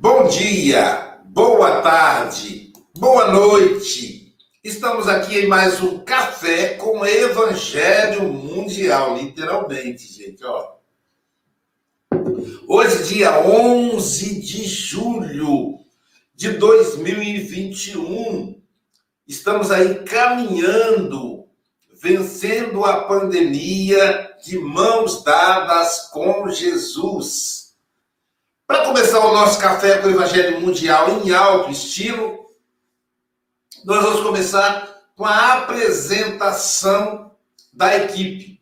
Bom dia, boa tarde, boa noite. Estamos aqui em mais um café com Evangelho Mundial, literalmente, gente, ó. Hoje, dia 11 de julho de 2021, estamos aí caminhando, vencendo a pandemia de mãos dadas com Jesus. Para começar o nosso café com o Evangelho Mundial em alto estilo, nós vamos começar com a apresentação da equipe.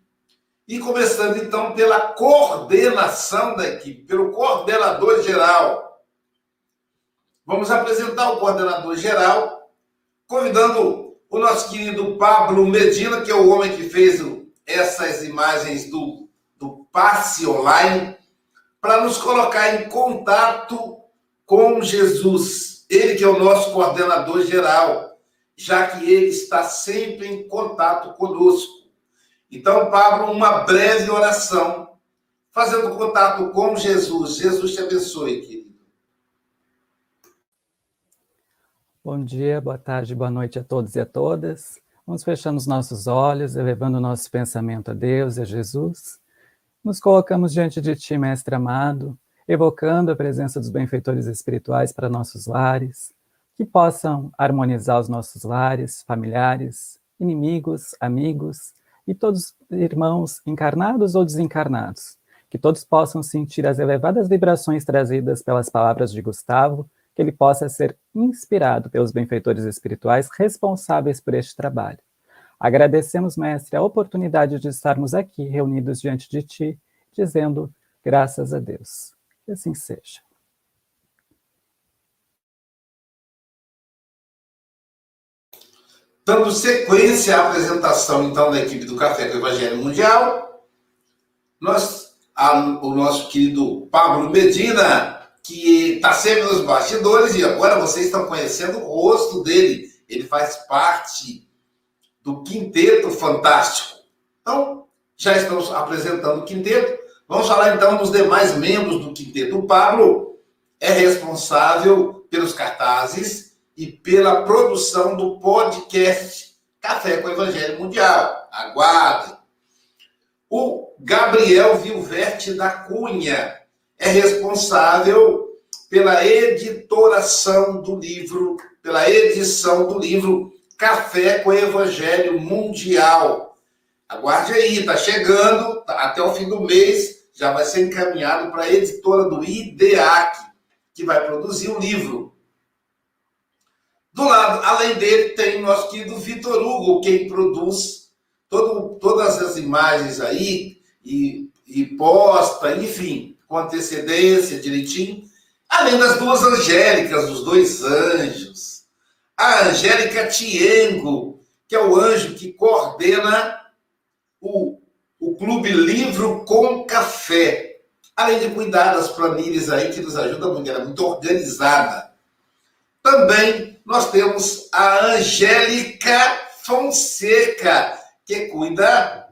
E começando então pela coordenação da equipe, pelo coordenador geral. Vamos apresentar o coordenador geral, convidando o nosso querido Pablo Medina, que é o homem que fez essas imagens do, do passe online para nos colocar em contato com Jesus. Ele que é o nosso coordenador geral, já que ele está sempre em contato conosco. Então, Pablo, uma breve oração, fazendo contato com Jesus. Jesus te abençoe, querido. Bom dia, boa tarde, boa noite a todos e a todas. Vamos fechando os nossos olhos, elevando o nosso pensamento a Deus e a Jesus nos colocamos diante de Ti, Mestre amado, evocando a presença dos benfeitores espirituais para nossos lares, que possam harmonizar os nossos lares, familiares, inimigos, amigos e todos irmãos encarnados ou desencarnados, que todos possam sentir as elevadas vibrações trazidas pelas palavras de Gustavo, que ele possa ser inspirado pelos benfeitores espirituais responsáveis por este trabalho. Agradecemos, Mestre, a oportunidade de estarmos aqui reunidos diante de Ti, dizendo graças a Deus. Que assim seja. Dando sequência à apresentação, então, da equipe do Café com o Evangelho Mundial, nós, a, o nosso querido Pablo Medina, que está sempre nos bastidores, e agora vocês estão conhecendo o rosto dele. Ele faz parte do Quinteto Fantástico. Então, já estamos apresentando o quinteto. Vamos falar então dos demais membros do quinteto. O Pablo é responsável pelos cartazes e pela produção do podcast Café com o Evangelho Mundial. Aguardem. O Gabriel Vilverte da Cunha é responsável pela editoração do livro, pela edição do livro Café com Evangelho Mundial. Aguarde aí, tá chegando, tá, até o fim do mês já vai ser encaminhado para a editora do IDEAC, que vai produzir o livro. Do lado, além dele, tem nosso querido Vitor Hugo, quem produz todo, todas as imagens aí e, e posta, enfim, com antecedência, direitinho. Além das duas angélicas, dos dois anjos a Angélica Tiengo, que é o anjo que coordena o, o Clube Livro com Café, além de cuidar das planilhas aí, que nos ajuda muito, ela é muito organizada. Também nós temos a Angélica Fonseca, que cuida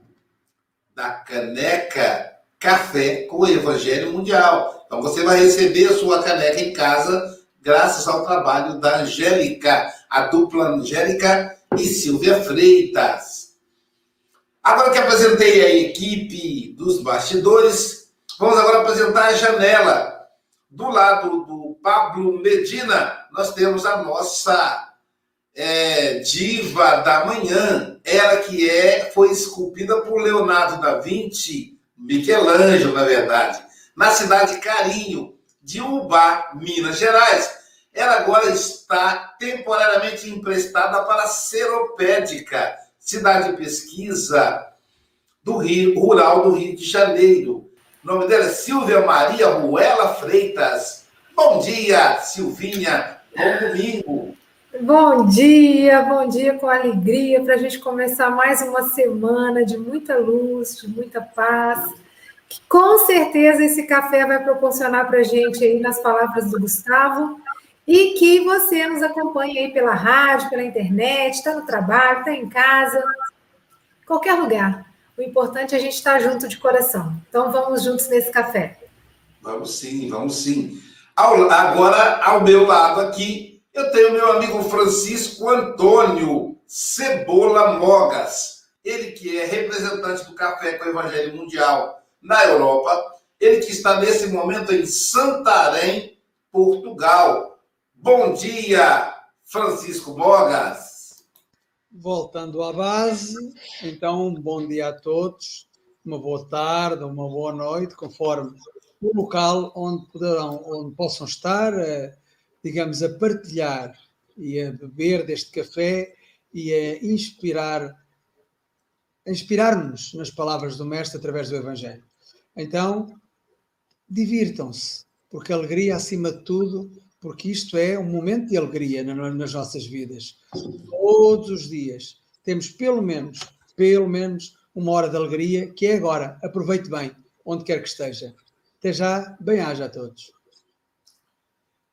da caneca Café com o Evangelho Mundial. Então você vai receber a sua caneca em casa graças ao trabalho da Angélica, a dupla Angélica e Silvia Freitas. Agora que apresentei a equipe dos bastidores, vamos agora apresentar a janela. Do lado do Pablo Medina, nós temos a nossa é, diva da manhã, ela que é foi esculpida por Leonardo da Vinci, Michelangelo, na verdade, na cidade de Carinho, de Ubá, Minas Gerais. Ela agora está temporariamente emprestada para Seropédica, cidade de pesquisa do Rio, rural do Rio de Janeiro. O nome dela é Silvia Maria Ruela Freitas. Bom dia, Silvinha. Bom domingo. Bom dia, bom dia com alegria para a gente começar mais uma semana de muita luz, de muita paz que com certeza esse café vai proporcionar para a gente aí nas palavras do Gustavo e que você nos acompanhe aí pela rádio, pela internet, está no trabalho, está em casa, qualquer lugar. O importante é a gente estar junto de coração. Então vamos juntos nesse café. Vamos sim, vamos sim. Ao, agora, ao meu lado aqui, eu tenho meu amigo Francisco Antônio Cebola Mogas. Ele que é representante do Café com o Evangelho Mundial na Europa. Ele que está nesse momento em Santarém, Portugal. Bom dia, Francisco Mogas. Voltando à base, então, bom dia a todos, uma boa tarde, uma boa noite, conforme o local onde poderão, onde possam estar, digamos, a partilhar e a beber deste café e a inspirar, inspirar-nos nas palavras do Mestre através do Evangelho. Então, divirtam-se, porque alegria acima de tudo, porque isto é um momento de alegria nas nossas vidas. Todos os dias temos pelo menos, pelo menos uma hora de alegria, que é agora. Aproveite bem, onde quer que esteja. Até já, bem-aja a todos.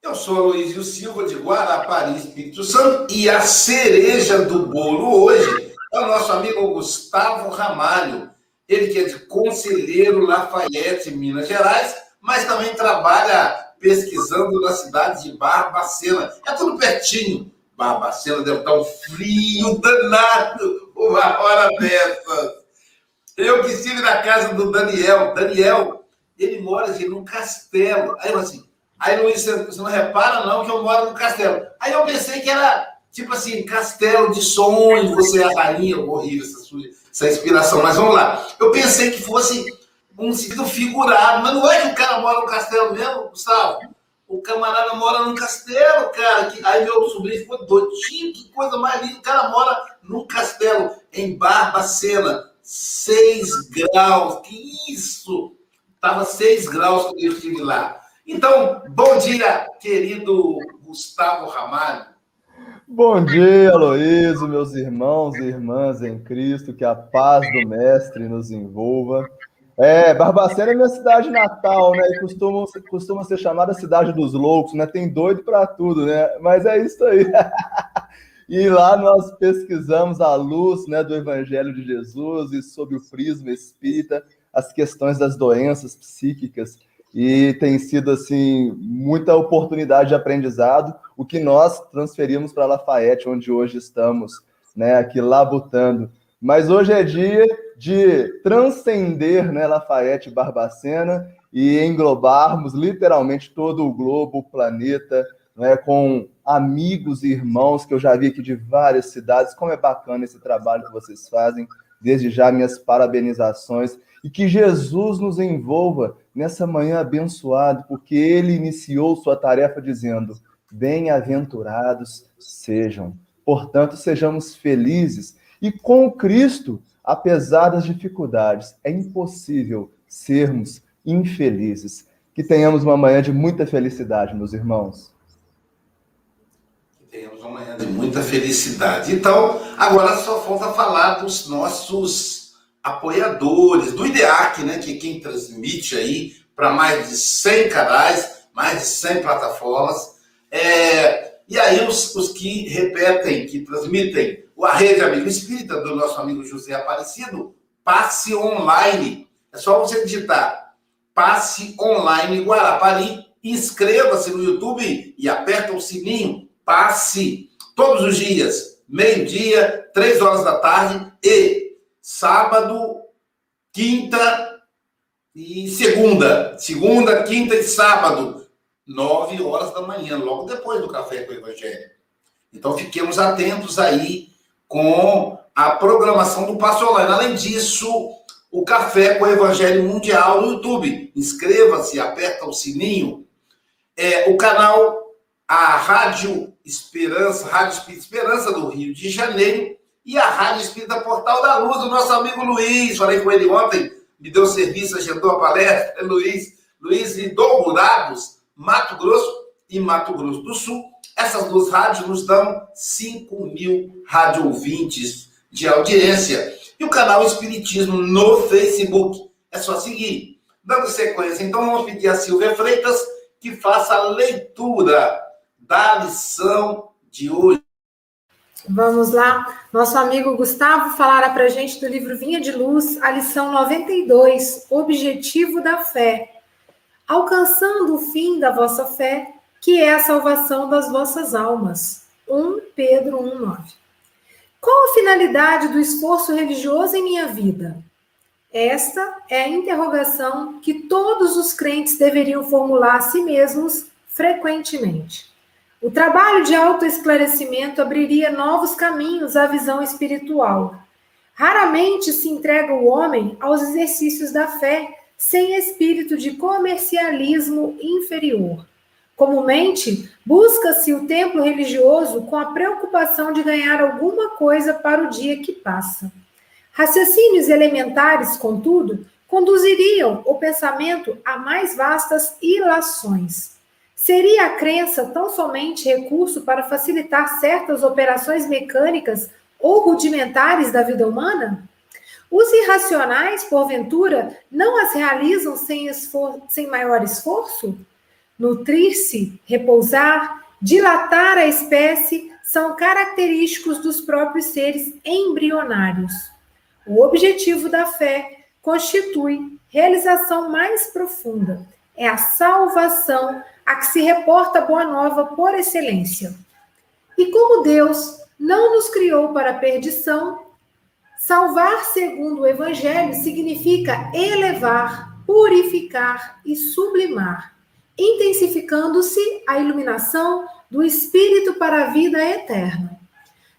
Eu sou Aloysio Silva, de Guarapari, Espírito Santo, e a cereja do bolo hoje é o nosso amigo Gustavo Ramalho. Ele que é de Conselheiro Lafayette, Minas Gerais, mas também trabalha pesquisando na cidade de Barbacena. É tudo pertinho. Barbacena deve estar um frio danado uma hora dessas. Eu que estive na casa do Daniel. Daniel, ele mora assim, num castelo. Aí eu assim, aí Luiz, você não repara não que eu moro num castelo. Aí eu pensei que era tipo assim, castelo de sonhos, você é a rainha, horrível essa, sua, essa inspiração, mas vamos lá. Eu pensei que fosse um sentido figurado, mas não é que o cara mora no castelo mesmo, Gustavo? O camarada mora num castelo, cara. Que... Aí meu sobrinho ficou doidinho, que coisa mais linda. O cara mora num castelo em Barbacena, 6 graus. Que isso? Tava 6 graus quando eu estive lá. Então, bom dia, querido Gustavo Ramalho. Bom dia, Aloísio, meus irmãos e irmãs em Cristo, que a paz do Mestre nos envolva. É, Barbacena é minha cidade natal, né? E costuma, costuma ser chamada cidade dos loucos, né? Tem doido para tudo, né? Mas é isso aí. E lá nós pesquisamos a luz né, do Evangelho de Jesus e sob o prisma espírita as questões das doenças psíquicas e tem sido assim muita oportunidade de aprendizado, o que nós transferimos para Lafayette, onde hoje estamos, né, aqui labutando. Mas hoje é dia de transcender né, Lafayette Barbacena e englobarmos literalmente todo o globo, o planeta, né, com amigos e irmãos que eu já vi aqui de várias cidades. Como é bacana esse trabalho que vocês fazem. Desde já, minhas parabenizações. E que Jesus nos envolva nessa manhã abençoada, porque ele iniciou sua tarefa dizendo: Bem-aventurados sejam. Portanto, sejamos felizes. E com Cristo apesar das dificuldades, é impossível sermos infelizes. Que tenhamos uma manhã de muita felicidade, meus irmãos. Que tenhamos uma manhã de muita felicidade. Então, agora só falta falar dos nossos apoiadores, do IDEAC, né, que é quem transmite aí para mais de 100 canais, mais de 100 plataformas. É, e aí os, os que repetem, que transmitem a rede Amigo Espírita do nosso amigo José Aparecido, Passe Online. É só você digitar Passe Online Guarapari, inscreva-se no YouTube e aperta o sininho. Passe todos os dias, meio-dia, três horas da tarde e sábado, quinta e segunda. Segunda, quinta e sábado, nove horas da manhã, logo depois do Café com o Evangelho. Então fiquemos atentos aí com a programação do Passo Online. Além disso, o Café com o Evangelho Mundial no YouTube. Inscreva-se, aperta o sininho. É, o canal, a Rádio Esperança, Rádio Esperança do Rio de Janeiro e a Rádio Espírita Portal da Luz, do nosso amigo Luiz. Falei com ele ontem, me deu serviço, agendou a palestra. É Luiz, Luiz de Dourados, Mato Grosso e Mato Grosso do Sul. Essas duas rádios nos dão 5 mil rádio ouvintes de audiência. E o canal Espiritismo no Facebook. É só seguir. Dando sequência, então vamos pedir a Silvia Freitas que faça a leitura da lição de hoje. Vamos lá. Nosso amigo Gustavo falará para a gente do livro Vinha de Luz, a lição 92, Objetivo da Fé. alcançando o fim da vossa fé, que é a salvação das vossas almas. 1 Pedro 1,9. Qual a finalidade do esforço religioso em minha vida? Esta é a interrogação que todos os crentes deveriam formular a si mesmos frequentemente. O trabalho de autoesclarecimento abriria novos caminhos à visão espiritual. Raramente se entrega o homem aos exercícios da fé sem espírito de comercialismo inferior. Comumente, busca-se o templo religioso com a preocupação de ganhar alguma coisa para o dia que passa. Raciocínios elementares, contudo, conduziriam o pensamento a mais vastas ilações. Seria a crença tão somente recurso para facilitar certas operações mecânicas ou rudimentares da vida humana? Os irracionais, porventura, não as realizam sem, sem maior esforço? Nutrir-se, repousar, dilatar a espécie são característicos dos próprios seres embrionários. O objetivo da fé constitui realização mais profunda. É a salvação a que se reporta a boa nova por excelência. E como Deus não nos criou para perdição, salvar segundo o evangelho significa elevar, purificar e sublimar, intensificando-se a iluminação do espírito para a vida eterna.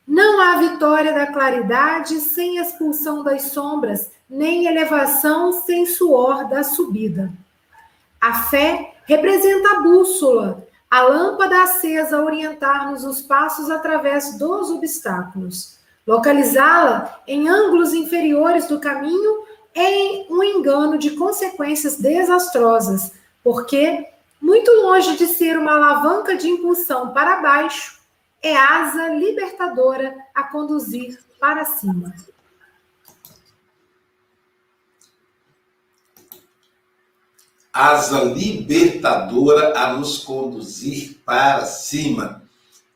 Não há vitória da claridade sem expulsão das sombras, nem elevação sem suor da subida. A fé representa a bússola, a lâmpada acesa a orientar-nos os passos através dos obstáculos. Localizá-la em ângulos inferiores do caminho é um engano de consequências desastrosas, porque, muito longe de ser uma alavanca de impulsão para baixo, é asa libertadora a conduzir para cima. Asa libertadora a nos conduzir para cima.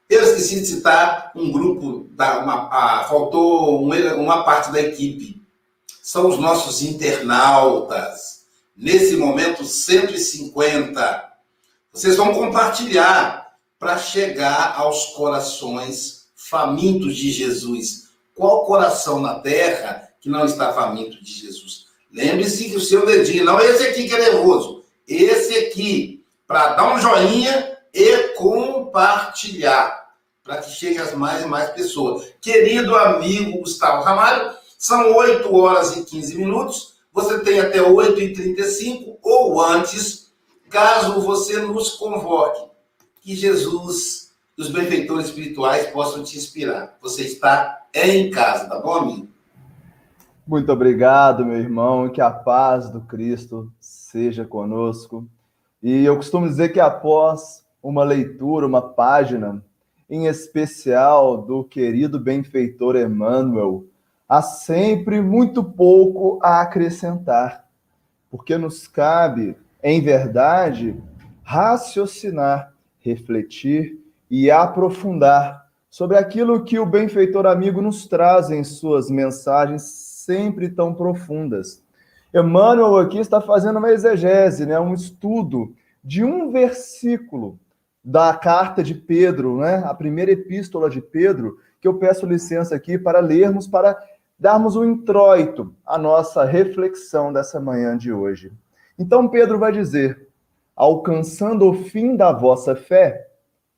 Eu esqueci de citar um grupo, da, uma, a, faltou uma parte da equipe. São os nossos internautas. Nesse momento, 150. Vocês vão compartilhar para chegar aos corações famintos de Jesus. Qual coração na terra que não está faminto de Jesus? Lembre-se que o seu dedinho, não esse aqui que é nervoso, esse aqui, para dar um joinha e compartilhar, para que chegue às mais e mais pessoas. Querido amigo Gustavo Ramalho, são 8 horas e 15 minutos, você tem até 8 e 35 ou antes, caso você nos convoque que Jesus e os benfeitores espirituais possam te inspirar. Você está em casa, tá bom, amigo? Muito obrigado, meu irmão, que a paz do Cristo seja conosco. E eu costumo dizer que após uma leitura, uma página, em especial do querido benfeitor Emmanuel, há sempre muito pouco a acrescentar, porque nos cabe, em verdade, raciocinar refletir e aprofundar sobre aquilo que o benfeitor amigo nos traz em suas mensagens sempre tão profundas. Emmanuel aqui está fazendo uma exegese, né, um estudo de um versículo da carta de Pedro, né, a primeira epístola de Pedro, que eu peço licença aqui para lermos, para darmos um introito à nossa reflexão dessa manhã de hoje. Então Pedro vai dizer: alcançando o fim da vossa fé,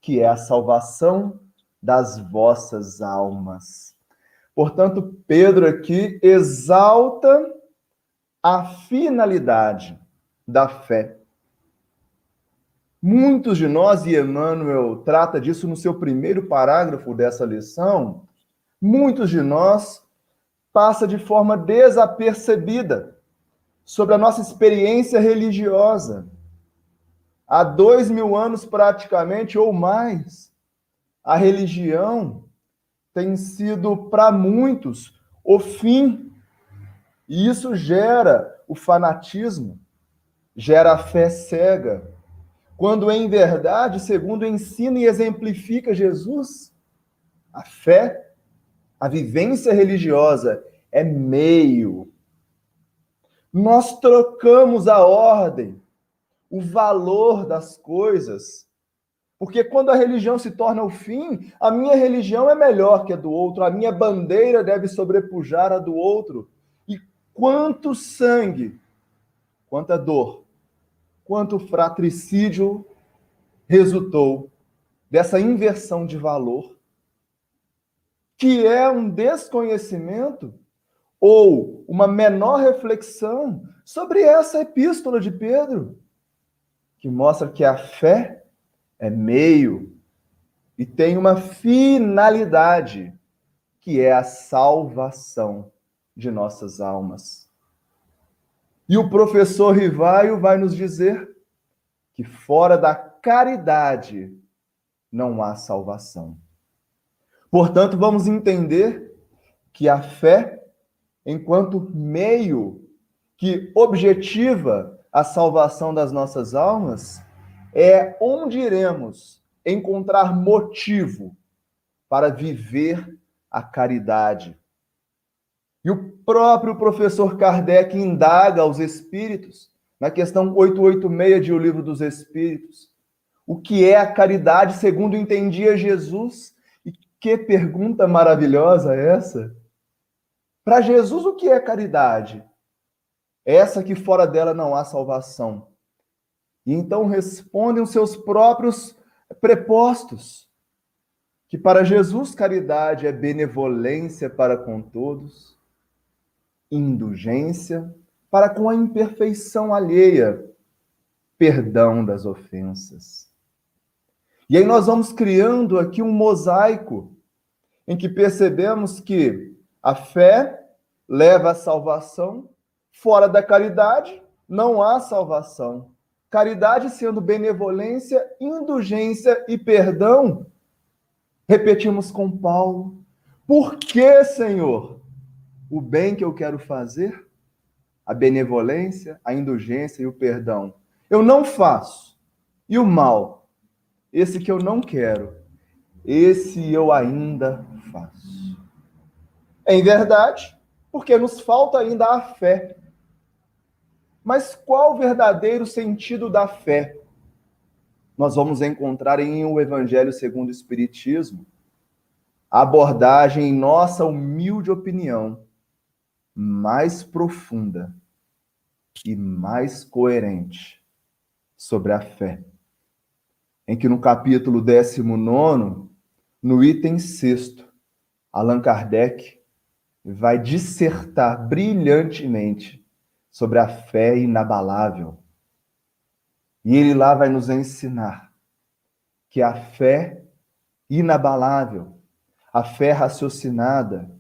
que é a salvação das vossas almas. Portanto, Pedro aqui exalta a finalidade da fé. Muitos de nós, e Emmanuel trata disso no seu primeiro parágrafo dessa lição, muitos de nós passa de forma desapercebida sobre a nossa experiência religiosa há dois mil anos praticamente ou mais, a religião tem sido para muitos o fim. E isso gera o fanatismo, gera a fé cega. Quando em verdade, segundo ensina e exemplifica Jesus, a fé, a vivência religiosa é meio. Nós trocamos a ordem o valor das coisas. Porque quando a religião se torna o fim, a minha religião é melhor que a do outro, a minha bandeira deve sobrepujar a do outro. E quanto sangue, quanta dor, quanto fratricídio resultou dessa inversão de valor, que é um desconhecimento ou uma menor reflexão sobre essa epístola de Pedro, que mostra que a fé é meio e tem uma finalidade, que é a salvação de nossas almas. E o professor Rivaio vai nos dizer que fora da caridade não há salvação. Portanto, vamos entender que a fé, enquanto meio que objetiva a salvação das nossas almas, é onde iremos encontrar motivo para viver a caridade. E o próprio professor Kardec indaga aos espíritos, na questão 886 de O Livro dos Espíritos, o que é a caridade segundo entendia Jesus. E que pergunta maravilhosa é essa! Para Jesus, o que é caridade? Essa que fora dela não há salvação. E então respondem os seus próprios prepostos, que para Jesus caridade é benevolência para com todos, indulgência para com a imperfeição alheia, perdão das ofensas. E aí nós vamos criando aqui um mosaico em que percebemos que a fé leva à salvação, fora da caridade não há salvação. Caridade sendo benevolência, indulgência e perdão. Repetimos com Paulo. Por que, Senhor? O bem que eu quero fazer, a benevolência, a indulgência e o perdão, eu não faço. E o mal, esse que eu não quero, esse eu ainda faço. Em verdade, porque nos falta ainda a fé. Mas qual o verdadeiro sentido da fé? Nós vamos encontrar em O Evangelho segundo o Espiritismo a abordagem, em nossa humilde opinião, mais profunda e mais coerente sobre a fé em que no capítulo 19, no item 6, Allan Kardec vai dissertar brilhantemente sobre a fé inabalável. E ele lá vai nos ensinar que a fé inabalável, a fé raciocinada,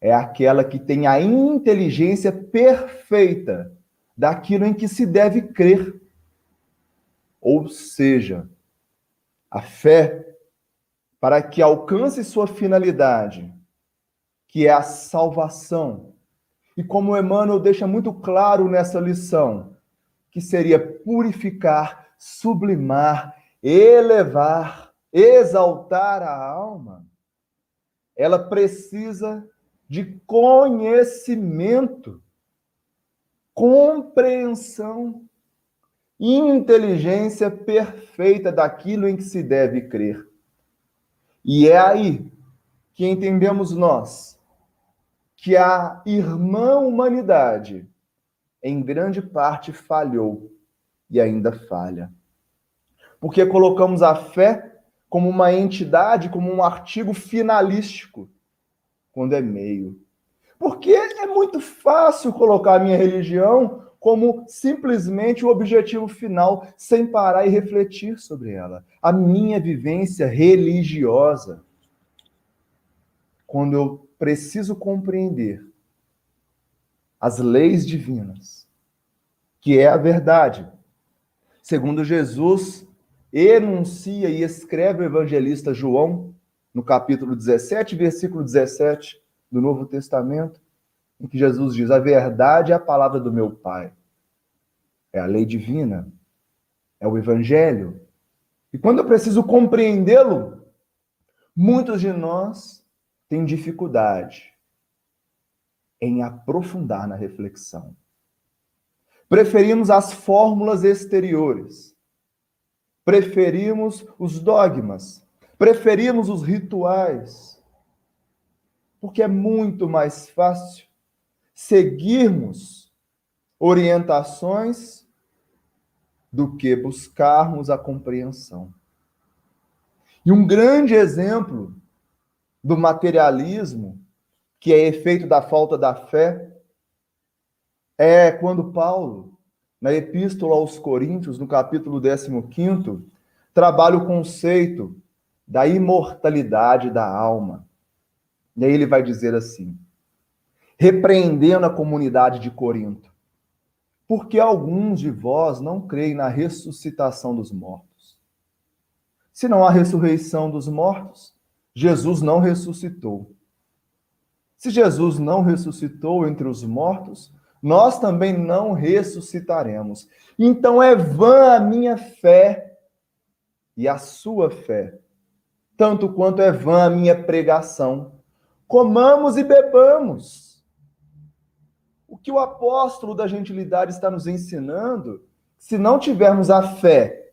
é aquela que tem a inteligência perfeita daquilo em que se deve crer. Ou seja, a fé, para que alcance sua finalidade, que é a salvação. E como Emmanuel deixa muito claro nessa lição, que seria purificar, sublimar, elevar, exaltar a alma, ela precisa de conhecimento, compreensão inteligência perfeita daquilo em que se deve crer. E é aí que entendemos nós que a irmã humanidade, em grande parte, falhou e ainda falha. Porque colocamos a fé como uma entidade, como um artigo finalístico, quando é meio. Porque é muito fácil colocar a minha religião como simplesmente o objetivo final, sem parar e refletir sobre ela. A minha vivência religiosa, quando eu preciso compreender as leis divinas, que é a verdade, segundo Jesus enuncia e escreve o evangelista João, no capítulo 17, versículo 17 do Novo Testamento, em que Jesus diz: A verdade é a palavra do meu Pai. É a lei divina. É o Evangelho. E quando eu preciso compreendê-lo, muitos de nós têm dificuldade em aprofundar na reflexão. Preferimos as fórmulas exteriores. Preferimos os dogmas. Preferimos os rituais. Porque é muito mais fácil seguirmos orientações do que buscarmos a compreensão. E um grande exemplo do materialismo, que é efeito da falta da fé, é quando Paulo, na Epístola aos Coríntios, no capítulo 15, trabalha o conceito da imortalidade da alma. E aí ele vai dizer assim: repreendendo a comunidade de Corinto, porque alguns de vós não creem na ressuscitação dos mortos. Se não há ressurreição dos mortos, Jesus não ressuscitou. Se Jesus não ressuscitou entre os mortos, nós também não ressuscitaremos. Então é vã a minha fé e a sua fé, tanto quanto é vã a minha pregação. Comamos e bebamos. O que o apóstolo da gentilidade está nos ensinando, se não tivermos a fé,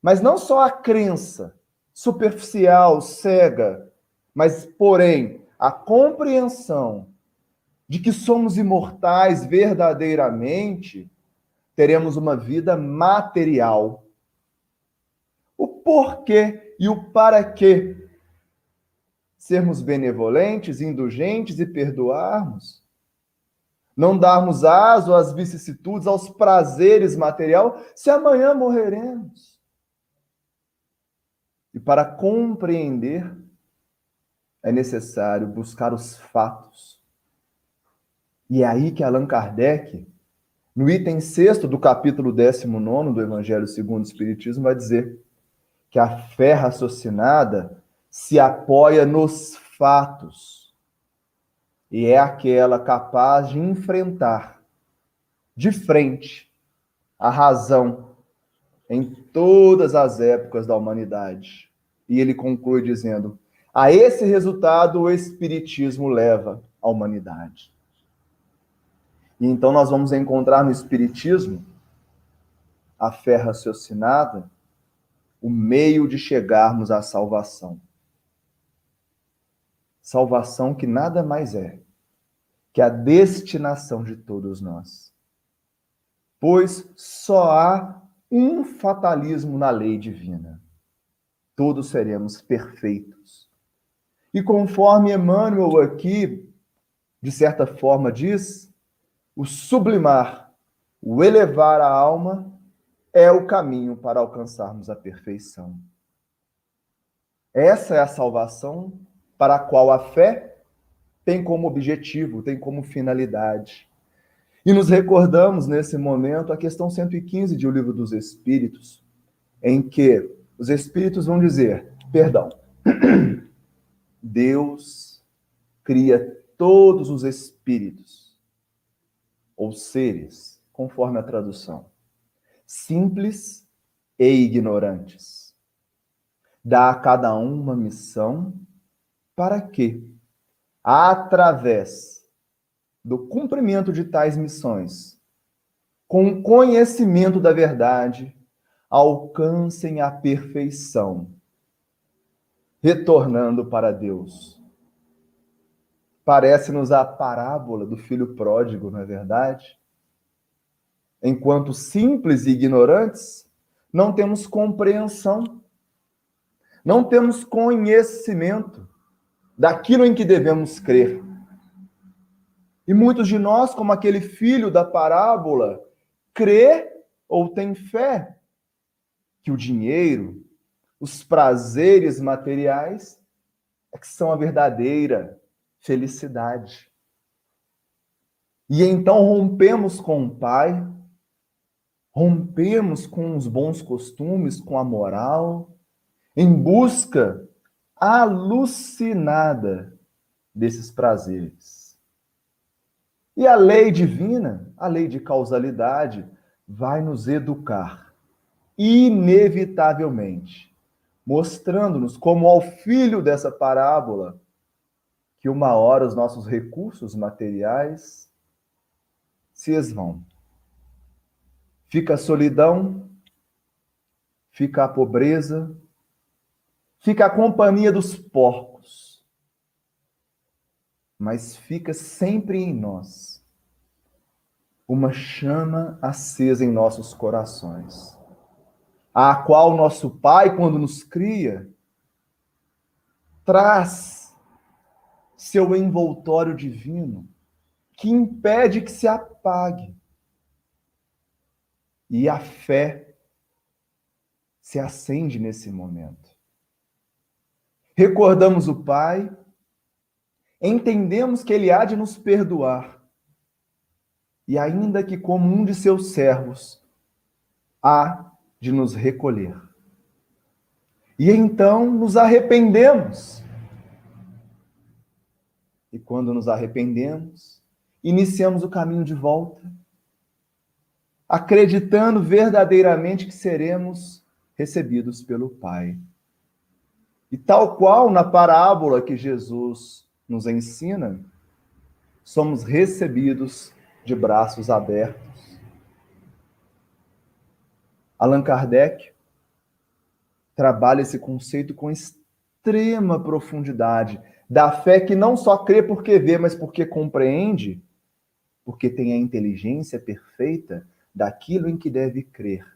mas não só a crença superficial, cega, mas porém a compreensão de que somos imortais verdadeiramente, teremos uma vida material. O porquê e o para quê sermos benevolentes, indulgentes e perdoarmos, não darmos aso às vicissitudes, aos prazeres material, se amanhã morreremos. E para compreender, é necessário buscar os fatos e é aí que Allan Kardec, no item sexto do capítulo 19 do Evangelho segundo o Espiritismo, vai dizer que a fé raciocinada se apoia nos fatos e é aquela capaz de enfrentar de frente a razão em todas as épocas da humanidade. E ele conclui dizendo: a esse resultado o Espiritismo leva a humanidade. E então nós vamos encontrar no Espiritismo a fé raciocinada, o meio de chegarmos à salvação. Salvação que nada mais é que a destinação de todos nós. Pois só há um fatalismo na lei divina. Todos seremos perfeitos. E conforme Emmanuel aqui, de certa forma, diz, o sublimar, o elevar a alma é o caminho para alcançarmos a perfeição. Essa é a salvação para a qual a fé tem como objetivo, tem como finalidade. E nos recordamos nesse momento a questão 115 de O Livro dos Espíritos, em que os espíritos vão dizer: perdão, Deus cria todos os espíritos ou seres, conforme a tradução, simples e ignorantes. Dá a cada um uma missão para que, através do cumprimento de tais missões, com conhecimento da verdade, alcancem a perfeição, retornando para Deus Parece-nos a parábola do filho pródigo, não é verdade? Enquanto simples e ignorantes, não temos compreensão, não temos conhecimento daquilo em que devemos crer. E muitos de nós, como aquele filho da parábola, crê ou tem fé que o dinheiro, os prazeres materiais é que são a verdadeira felicidade. E então rompemos com o Pai, rompemos com os bons costumes, com a moral, em busca alucinada desses prazeres. E a lei divina, a lei de causalidade, vai nos educar, inevitavelmente, mostrando-nos como ao filho dessa parábola que uma hora os nossos recursos materiais se esvão. Fica a solidão, fica a pobreza, fica a companhia dos porcos. Mas fica sempre em nós uma chama acesa em nossos corações, a qual nosso Pai, quando nos cria, traz seu envoltório divino que impede que se apague. E a fé se acende nesse momento. Recordamos o Pai, entendemos que Ele há de nos perdoar, e ainda que, como um de seus servos, há de nos recolher. E então nos arrependemos. E quando nos arrependemos, iniciamos o caminho de volta, acreditando verdadeiramente que seremos recebidos pelo Pai. E tal qual na parábola que Jesus nos ensina, somos recebidos de braços abertos. Allan Kardec trabalha esse conceito com extrema profundidade, da fé que não só crê porque vê, mas porque compreende, porque tem a inteligência perfeita daquilo em que deve crer.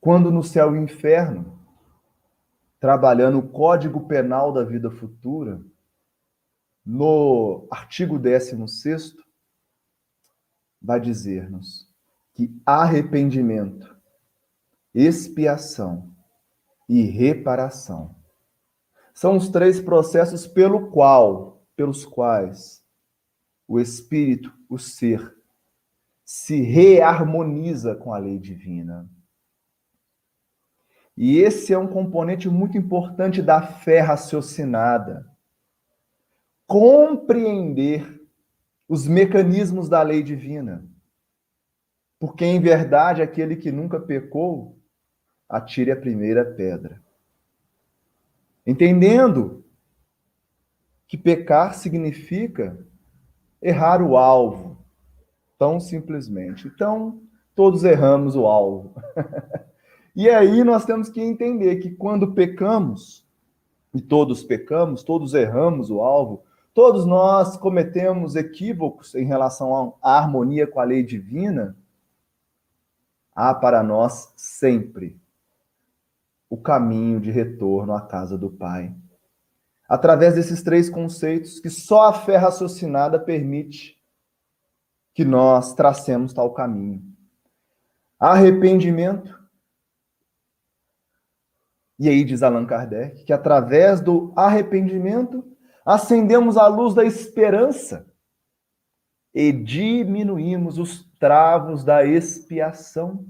Quando no céu e inferno, trabalhando o Código Penal da Vida Futura, no artigo 16, vai dizer-nos que arrependimento, expiação e reparação são os três processos pelo qual, pelos quais o espírito, o ser, se reharmoniza com a lei divina. E esse é um componente muito importante da fé raciocinada. Compreender os mecanismos da lei divina. Porque, em verdade, aquele que nunca pecou, atire a primeira pedra. Entendendo que pecar significa errar o alvo, tão simplesmente. Então, todos erramos o alvo. E aí nós temos que entender que quando pecamos, e todos pecamos, todos erramos o alvo, todos nós cometemos equívocos em relação à harmonia com a lei divina, há para nós sempre o caminho de retorno à casa do Pai. Através desses três conceitos que só a fé raciocinada permite que nós tracemos tal caminho. Arrependimento, e aí diz Allan Kardec que através do arrependimento acendemos a luz da esperança e diminuímos os travos da expiação.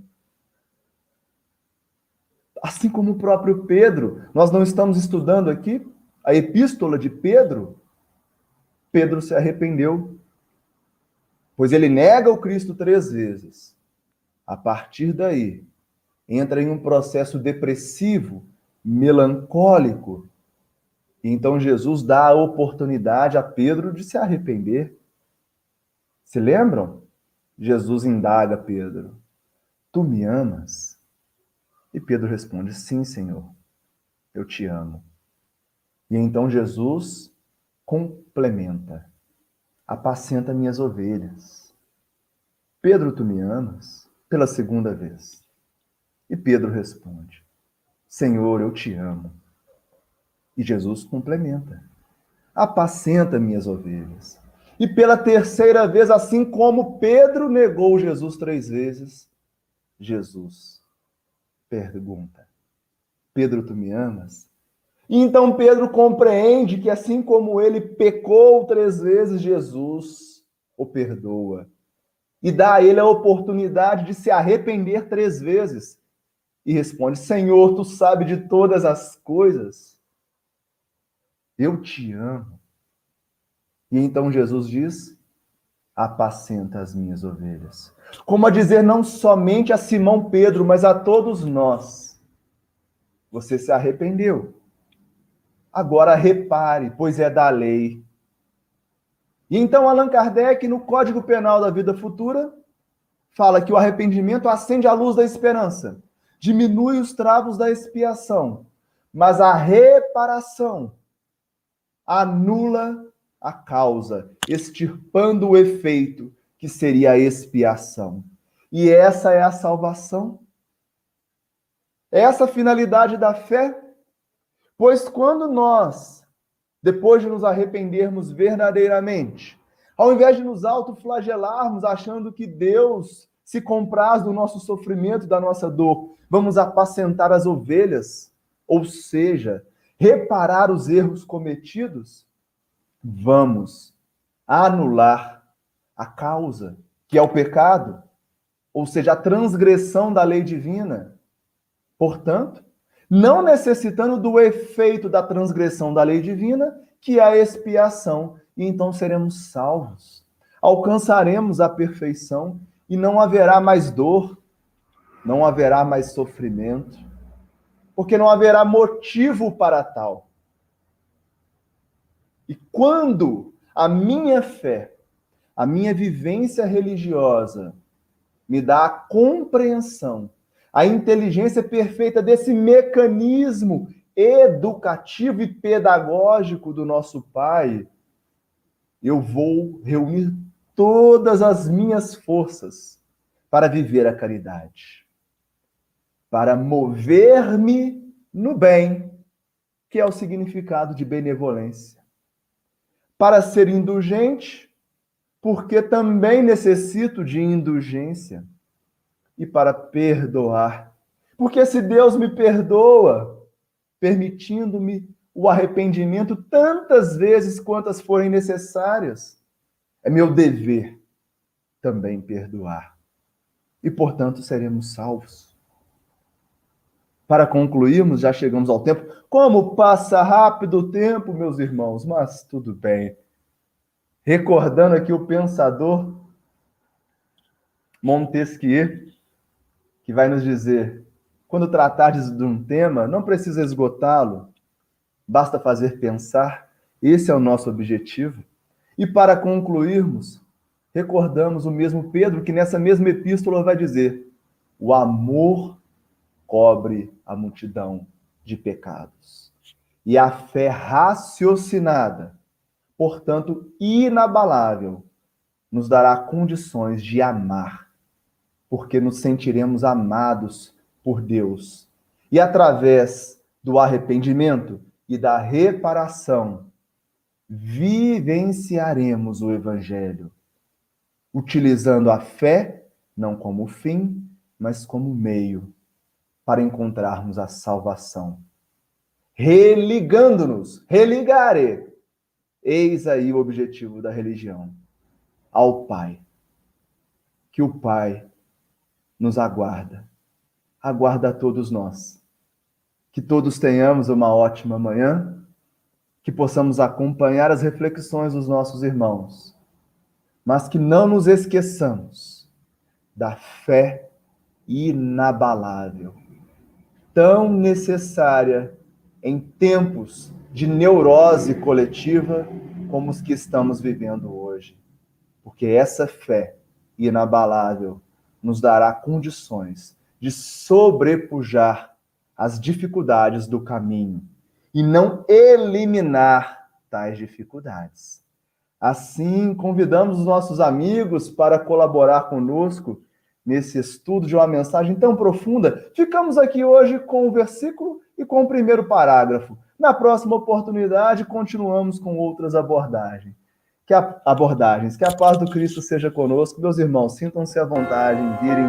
Assim como o próprio Pedro, nós não estamos estudando aqui a epístola de Pedro. Pedro se arrependeu, pois ele nega o Cristo três vezes. A partir daí, entra em um processo depressivo melancólico. Então Jesus dá a oportunidade a Pedro de se arrepender. Se lembram? Jesus indaga Pedro: Tu me amas? E Pedro responde: Sim, Senhor, eu te amo. E então Jesus complementa: Apacenta minhas ovelhas. Pedro, tu me amas? Pela segunda vez. E Pedro responde: Senhor, eu te amo. E Jesus complementa: Apacenta minhas ovelhas. E pela terceira vez, assim como Pedro negou Jesus três vezes, Jesus pergunta: Pedro, tu me amas? E então Pedro compreende que, assim como ele pecou três vezes, Jesus o perdoa e dá a ele a oportunidade de se arrepender três vezes e responde: Senhor, tu sabe de todas as coisas. Eu te amo. E então Jesus diz: Apacenta as minhas ovelhas. Como a dizer, não somente a Simão Pedro, mas a todos nós. Você se arrependeu. Agora repare, pois é da lei. E então Allan Kardec, no Código Penal da Vida Futura, fala que o arrependimento acende a luz da esperança, diminui os travos da expiação, mas a reparação anula a causa, extirpando o efeito que seria a expiação. E essa é a salvação. Essa a finalidade da fé. Pois quando nós, depois de nos arrependermos verdadeiramente, ao invés de nos autoflagelarmos achando que Deus se compraz do nosso sofrimento, da nossa dor, vamos apacentar as ovelhas, ou seja, reparar os erros cometidos, vamos anular a causa, que é o pecado, ou seja, a transgressão da lei divina. Portanto, não necessitando do efeito da transgressão da lei divina, que é a expiação, e então seremos salvos. Alcançaremos a perfeição e não haverá mais dor, não haverá mais sofrimento, porque não haverá motivo para tal. E quando a minha fé, a minha vivência religiosa me dá a compreensão, a inteligência perfeita desse mecanismo educativo e pedagógico do nosso Pai, eu vou reunir todas as minhas forças para viver a caridade, para mover-me no bem, que é o significado de benevolência, para ser indulgente, porque também necessito de indulgência, e para perdoar, porque se Deus me perdoa, permitindo-me o arrependimento tantas vezes quantas forem necessárias, é meu dever também perdoar. E, portanto, seremos salvos. Para concluirmos, já chegamos ao tempo. Como passa rápido o tempo, meus irmãos, mas tudo bem. Recordando aqui o pensador Montesquieu, que vai nos dizer: quando tratardes de um tema, não precisa esgotá-lo, basta fazer pensar. Esse é o nosso objetivo. E para concluirmos, recordamos o mesmo Pedro que nessa mesma epístola vai dizer: o amor cobre a multidão de pecados. E a fé raciocinada, portanto inabalável, nos dará condições de amar, porque nos sentiremos amados por Deus. E através do arrependimento e da reparação, vivenciaremos o Evangelho, utilizando a fé não como fim, mas como meio para encontrarmos a salvação. Religando-nos, religare. Eis aí o objetivo da religião, ao Pai. Que o Pai nos aguarda, aguarda a todos nós. Que todos tenhamos uma ótima manhã que possamos acompanhar as reflexões dos nossos irmãos, mas que não nos esqueçamos da fé inabalável, tão necessária em tempos de neurose coletiva como os que estamos vivendo hoje. Porque essa fé inabalável nos dará condições de sobrepujar as dificuldades do caminho e não eliminar tais dificuldades. Assim, convidamos os nossos amigos para colaborar conosco nesse estudo de uma mensagem tão profunda. Ficamos aqui hoje com o versículo e com o primeiro parágrafo. Na próxima oportunidade, continuamos com outras abordagens. Que a, abordagens. Que a paz do Cristo seja conosco. Meus irmãos, sintam-se à vontade em virem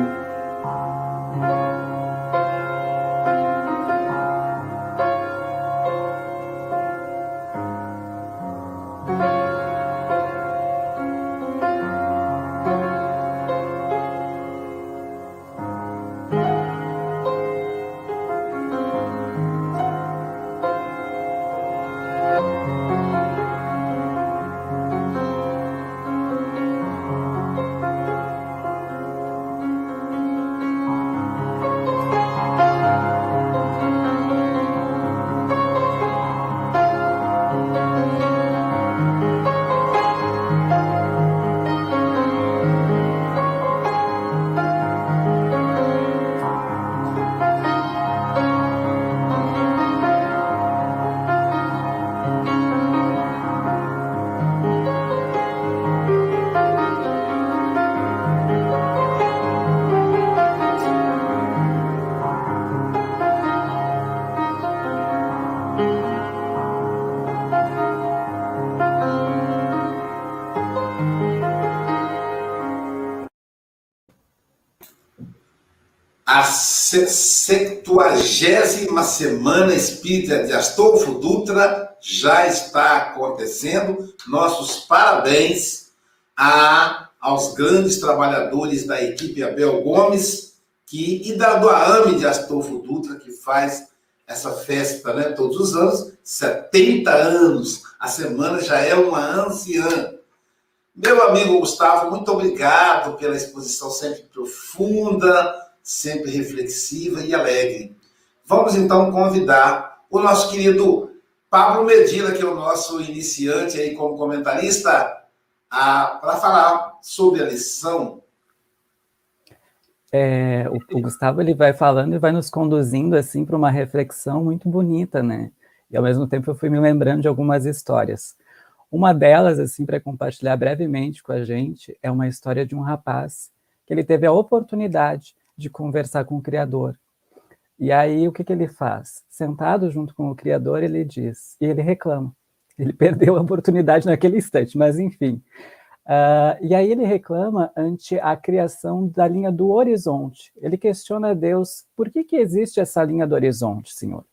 septuagésima semana espírita de Astolfo Dutra já está acontecendo. Nossos parabéns a, aos grandes trabalhadores da equipe Abel Gomes que, e da, do AME de Astolfo Dutra, que faz essa festa né, todos os anos, 70 anos. A semana já é uma anciã. Meu amigo Gustavo, muito obrigado pela exposição sempre profunda, sempre reflexiva e alegre. Vamos então convidar o nosso querido Pablo Medina, que é o nosso iniciante aí como comentarista, para falar sobre a lição é, o, o, Gustavo ele vai falando e vai nos conduzindo assim para uma reflexão muito bonita, né? E ao mesmo tempo eu fui me lembrando de algumas histórias. Uma delas, assim, para compartilhar brevemente com a gente, é uma história de um rapaz que ele teve a oportunidade de conversar com o Criador. E aí o que, que ele faz? Sentado junto com o Criador, ele diz, e ele reclama. Ele perdeu a oportunidade naquele instante, mas enfim. Uh, e aí ele reclama ante a criação da linha do horizonte. Ele questiona a Deus, por que, que existe essa linha do horizonte, Senhor?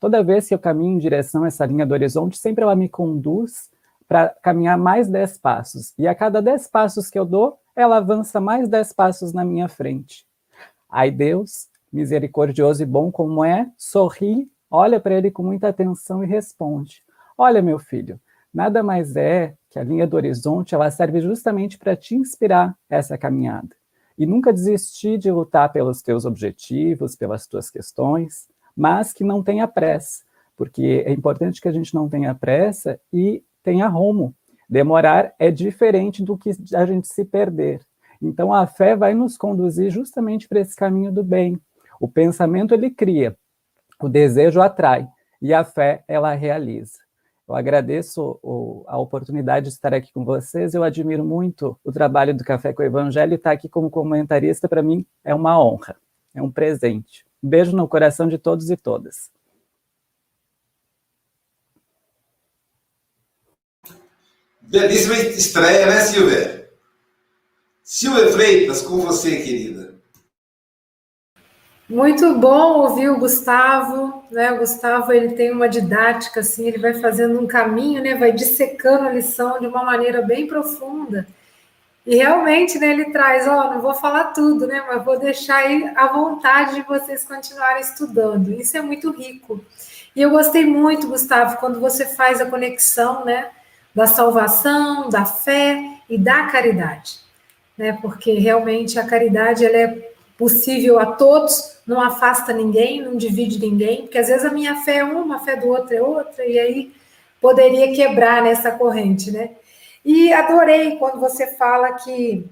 Toda vez que eu caminho em direção a essa linha do horizonte, sempre ela me conduz para caminhar mais dez passos. E a cada dez passos que eu dou, ela avança mais dez passos na minha frente. Aí Deus, misericordioso e bom como é, sorri, olha para ele com muita atenção e responde: Olha, meu filho, nada mais é que a linha do horizonte ela serve justamente para te inspirar essa caminhada. E nunca desistir de lutar pelos teus objetivos, pelas tuas questões, mas que não tenha pressa, porque é importante que a gente não tenha pressa e tenha rumo. Demorar é diferente do que a gente se perder. Então a fé vai nos conduzir justamente para esse caminho do bem. O pensamento ele cria, o desejo atrai e a fé ela realiza. Eu agradeço o, a oportunidade de estar aqui com vocês. Eu admiro muito o trabalho do Café com o Evangelho e estar aqui como comentarista, para mim, é uma honra, é um presente. Um beijo no coração de todos e todas. Belíssima estreia, né, Silvia? Silvia Freitas, com você, querida. Muito bom ouvir o Gustavo, né? O Gustavo ele tem uma didática assim, ele vai fazendo um caminho, né? Vai dissecando a lição de uma maneira bem profunda. E realmente, né, ele traz, ó, não vou falar tudo, né, mas vou deixar aí à vontade de vocês continuarem estudando. Isso é muito rico. E eu gostei muito, Gustavo, quando você faz a conexão, né, da salvação, da fé e da caridade, né? Porque realmente a caridade ela é possível a todos, não afasta ninguém, não divide ninguém, porque às vezes a minha fé é uma, a fé do outro é outra, e aí poderia quebrar nessa corrente, né? E adorei quando você fala que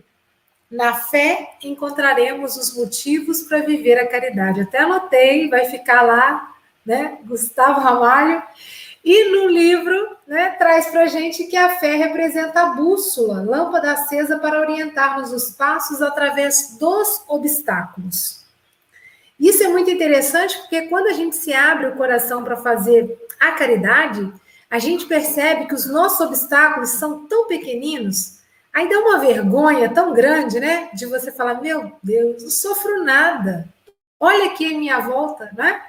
na fé encontraremos os motivos para viver a caridade. Até anotei, vai ficar lá, né? Gustavo Ramalho. E no livro, né, traz para a gente que a fé representa a bússola, lâmpada acesa para orientar-nos os passos através dos obstáculos. Isso é muito interessante porque quando a gente se abre o coração para fazer a caridade, a gente percebe que os nossos obstáculos são tão pequeninos, aí dá uma vergonha tão grande, né? De você falar: meu Deus, não sofro nada. Olha aqui a minha volta, né?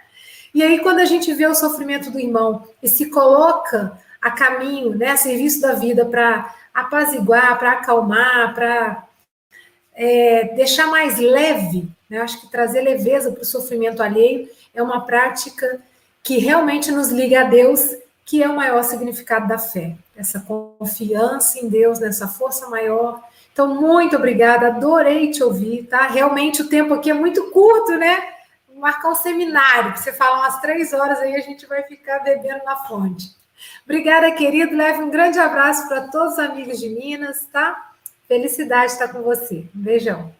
E aí, quando a gente vê o sofrimento do irmão e se coloca a caminho, né, a serviço da vida para apaziguar, para acalmar, para é, deixar mais leve, né, acho que trazer leveza para o sofrimento alheio é uma prática que realmente nos liga a Deus, que é o maior significado da fé. Essa confiança em Deus, nessa força maior. Então, muito obrigada, adorei te ouvir, tá? Realmente o tempo aqui é muito curto, né? Marcar um seminário, que você fala umas três horas, aí a gente vai ficar bebendo na fonte. Obrigada, querido. Leve um grande abraço para todos os amigos de Minas, tá? Felicidade estar com você. Um beijão.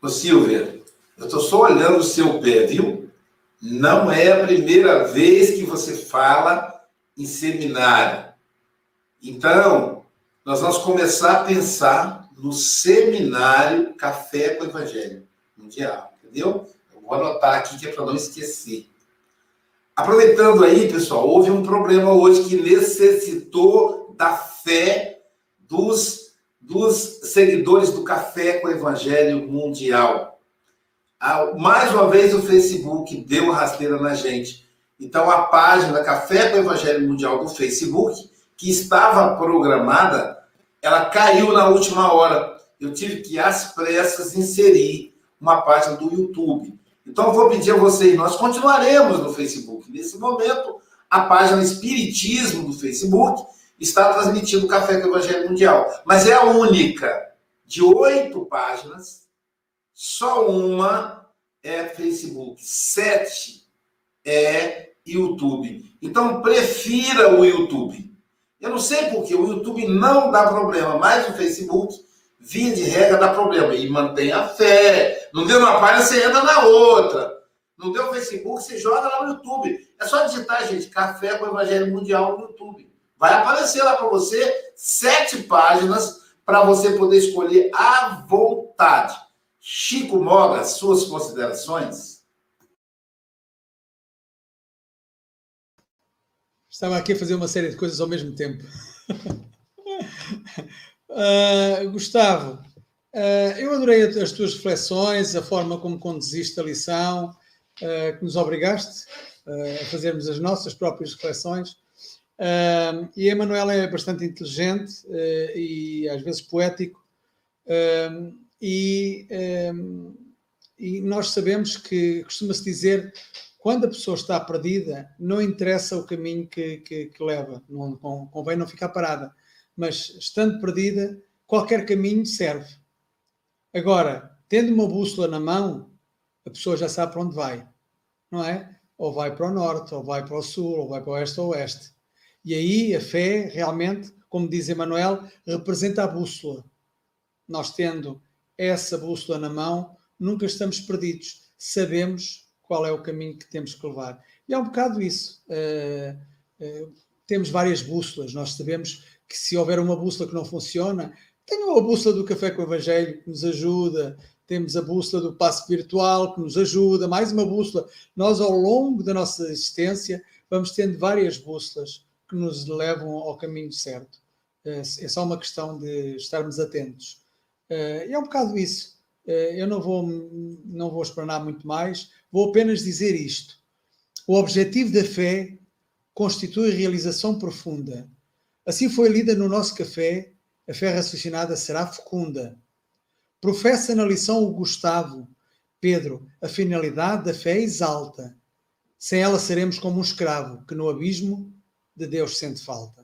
Ô, Silvia, eu estou só olhando o seu pé, viu? Não é a primeira vez que você fala em seminário. Então, nós vamos começar a pensar no seminário Café com o Evangelho Mundial, entendeu? Eu vou anotar aqui que é para não esquecer. Aproveitando aí, pessoal, houve um problema hoje que necessitou da fé dos, dos seguidores do Café com o Evangelho Mundial. Ah, mais uma vez o Facebook deu rasteira na gente. Então a página Café com o Evangelho Mundial do Facebook, que estava programada, ela caiu na última hora. Eu tive que, às pressas, inserir uma página do YouTube. Então eu vou pedir a vocês, nós continuaremos no Facebook. Nesse momento, a página Espiritismo do Facebook está transmitindo o Café com o Evangelho Mundial. Mas é a única. De oito páginas, só uma é Facebook. Sete é YouTube. Então, prefira o YouTube. Eu não sei porquê, o YouTube não dá problema, mas o Facebook, via de regra, dá problema. E mantém a fé. Não deu uma página, você entra na outra. Não deu Facebook, você joga lá no YouTube. É só digitar, gente, Café com o Evangelho Mundial no YouTube. Vai aparecer lá para você sete páginas para você poder escolher à vontade. Chico Moga, suas considerações? Estava aqui a fazer uma série de coisas ao mesmo tempo. uh, Gustavo, uh, eu adorei as tuas reflexões, a forma como conduziste a lição, uh, que nos obrigaste a fazermos as nossas próprias reflexões. E Emanuel é bastante inteligente e às vezes poético, e, e, nós sabemos que costuma-se dizer quando a pessoa está perdida, não interessa o caminho que, que, que leva, não, convém não ficar parada, mas estando perdida, qualquer caminho serve. Agora, tendo uma bússola na mão, a pessoa já sabe para onde vai, não é? Ou vai para o norte, ou vai para o sul, ou vai para o oeste ou oeste. E aí a fé realmente, como diz Emmanuel, representa a bússola. Nós tendo essa bússola na mão, nunca estamos perdidos. Sabemos qual é o caminho que temos que levar. E é um bocado isso. Uh, uh, temos várias bússolas. Nós sabemos que se houver uma bússola que não funciona, tem a bússola do Café com o Evangelho que nos ajuda, temos a bússola do passo virtual que nos ajuda, mais uma bússola. Nós, ao longo da nossa existência, vamos tendo várias bússolas que nos levam ao caminho certo. Eh, é só uma questão de estarmos atentos. E é um bocado isso. Eu não vou, não vou explanar muito mais, vou apenas dizer isto. O objetivo da fé constitui realização profunda. Assim foi lida no nosso café, a fé raciocinada será fecunda. Professa na lição o Gustavo, Pedro, a finalidade da fé exalta. Sem ela seremos como um escravo que no abismo de Deus sente falta.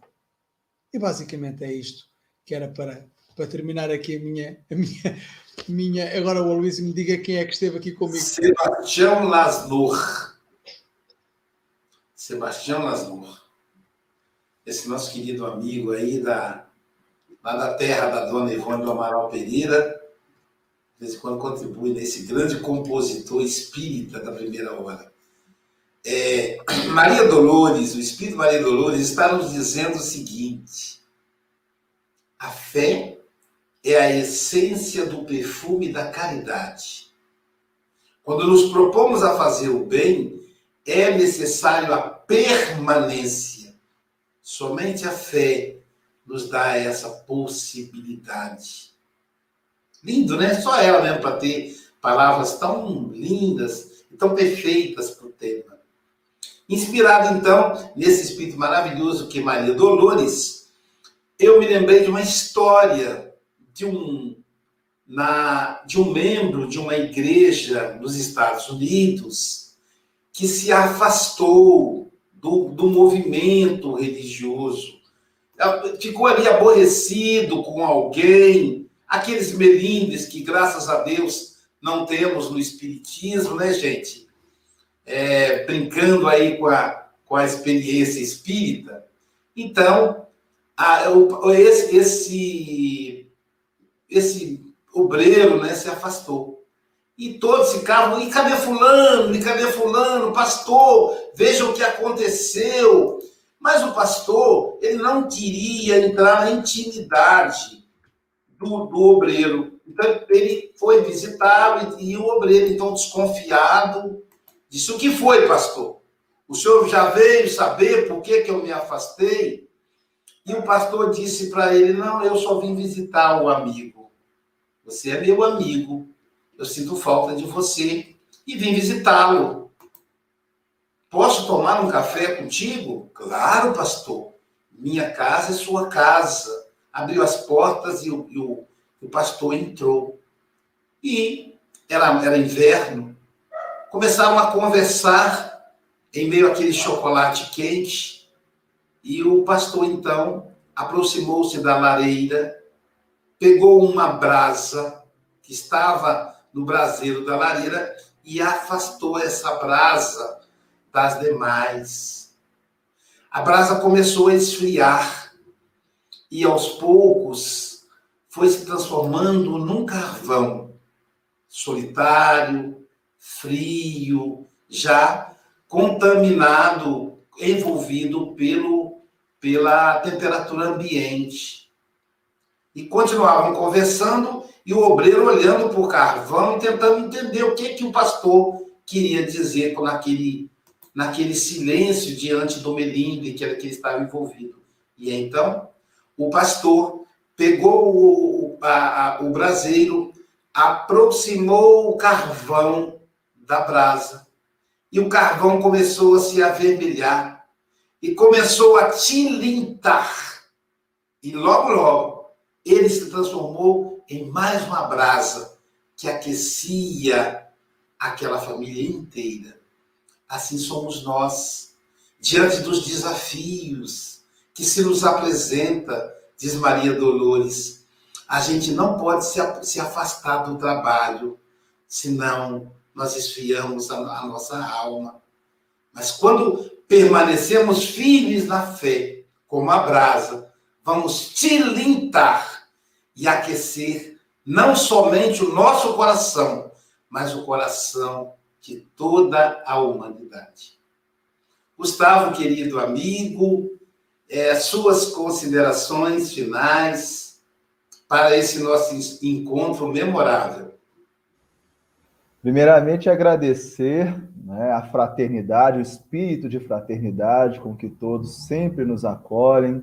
E basicamente é isto que era para, para terminar aqui a minha, a minha, minha. Agora o Aloysio me diga quem é que esteve aqui comigo. Sebastião Lasnor. Sebastião Lasnor. Esse nosso querido amigo aí da, lá da terra da dona Ivone do Amaral Pereira. De vez em quando contribui nesse grande compositor espírita da primeira hora. É, Maria Dolores, o Espírito Maria Dolores, está nos dizendo o seguinte: a fé é a essência do perfume da caridade. Quando nos propomos a fazer o bem, é necessário a permanência. Somente a fé nos dá essa possibilidade. Lindo, né? Só ela mesmo para ter palavras tão lindas e tão perfeitas para o tema. Inspirado, então, nesse espírito maravilhoso que Maria Dolores, eu me lembrei de uma história de um, na, de um membro de uma igreja nos Estados Unidos que se afastou do, do movimento religioso. Ficou ali aborrecido com alguém, aqueles melindres que, graças a Deus, não temos no Espiritismo, né, gente? é, brincando aí com a, com a experiência espírita. Então, a, esse, esse, esse obreiro né, se afastou. E todos ficavam, e cadê fulano? E cadê fulano? Pastor, veja o que aconteceu. Mas o pastor, ele não queria entrar na intimidade do, do obreiro. Então, ele foi visitá-lo e, e o obreiro, então, desconfiado, Disse: O que foi, pastor? O senhor já veio saber por que, que eu me afastei? E o pastor disse para ele: Não, eu só vim visitar o amigo. Você é meu amigo. Eu sinto falta de você e vim visitá-lo. Posso tomar um café contigo? Claro, pastor. Minha casa é sua casa. Abriu as portas e o, e o, o pastor entrou. E era, era inverno. Começaram a conversar em meio àquele chocolate quente. E o pastor, então, aproximou-se da lareira, pegou uma brasa que estava no braseiro da lareira e afastou essa brasa das demais. A brasa começou a esfriar e aos poucos foi se transformando num carvão solitário, frio, já contaminado, envolvido pelo, pela temperatura ambiente. E continuavam conversando e o obreiro olhando para o carvão e tentando entender o que, que o pastor queria dizer com naquele naquele silêncio diante do melindre que, que ele estava envolvido. E então, o pastor pegou o, a, a, o braseiro, aproximou o carvão da brasa, e o carvão começou a se avermelhar, e começou a tilintar. E logo, logo, ele se transformou em mais uma brasa que aquecia aquela família inteira assim somos nós, diante dos desafios que se nos apresenta, diz Maria Dolores. A gente não pode se afastar do trabalho, senão nós esfriamos a, nossa alma. Mas quando permanecemos firmes na fé, como a brasa, vamos tilintar e aquecer não somente o nosso coração, mas o coração de toda a humanidade. Gustavo, querido amigo, é, suas considerações finais para esse nosso encontro memorável. Primeiramente, agradecer né, a fraternidade, o espírito de fraternidade com que todos sempre nos acolhem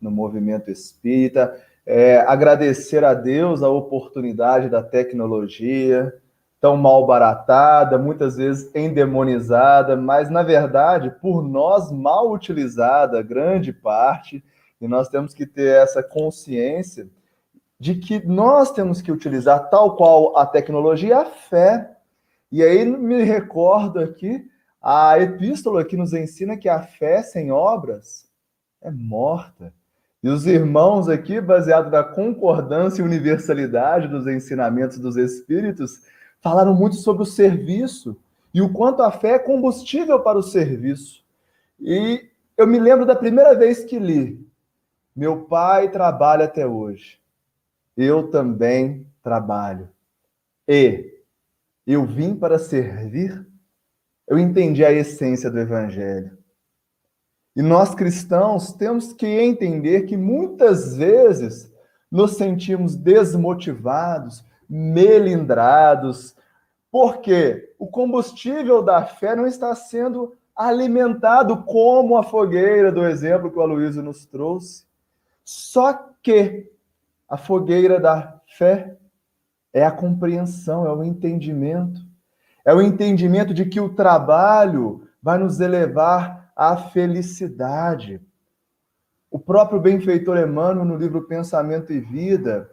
no movimento espírita. É, agradecer a Deus a oportunidade da tecnologia, tão mal baratada, muitas vezes endemonizada, mas na verdade, por nós mal utilizada, grande parte, e nós temos que ter essa consciência de que nós temos que utilizar tal qual a tecnologia, a fé. E aí me recordo aqui a epístola que nos ensina que a fé sem obras é morta. E os irmãos aqui, baseado na concordância e universalidade dos ensinamentos dos espíritos, falaram muito sobre o serviço e o quanto a fé é combustível para o serviço. E eu me lembro da primeira vez que li: Meu pai trabalha até hoje, eu também trabalho. E eu vim para servir. Eu entendi a essência do Evangelho. E nós cristãos temos que entender que muitas vezes nos sentimos desmotivados, melindrados, porque o combustível da fé não está sendo alimentado como a fogueira do exemplo que o Aloysio nos trouxe. Só que a fogueira da fé é a compreensão, é o entendimento. É o entendimento de que o trabalho vai nos elevar à felicidade. O próprio benfeitor Emmanuel, no livro Pensamento e Vida,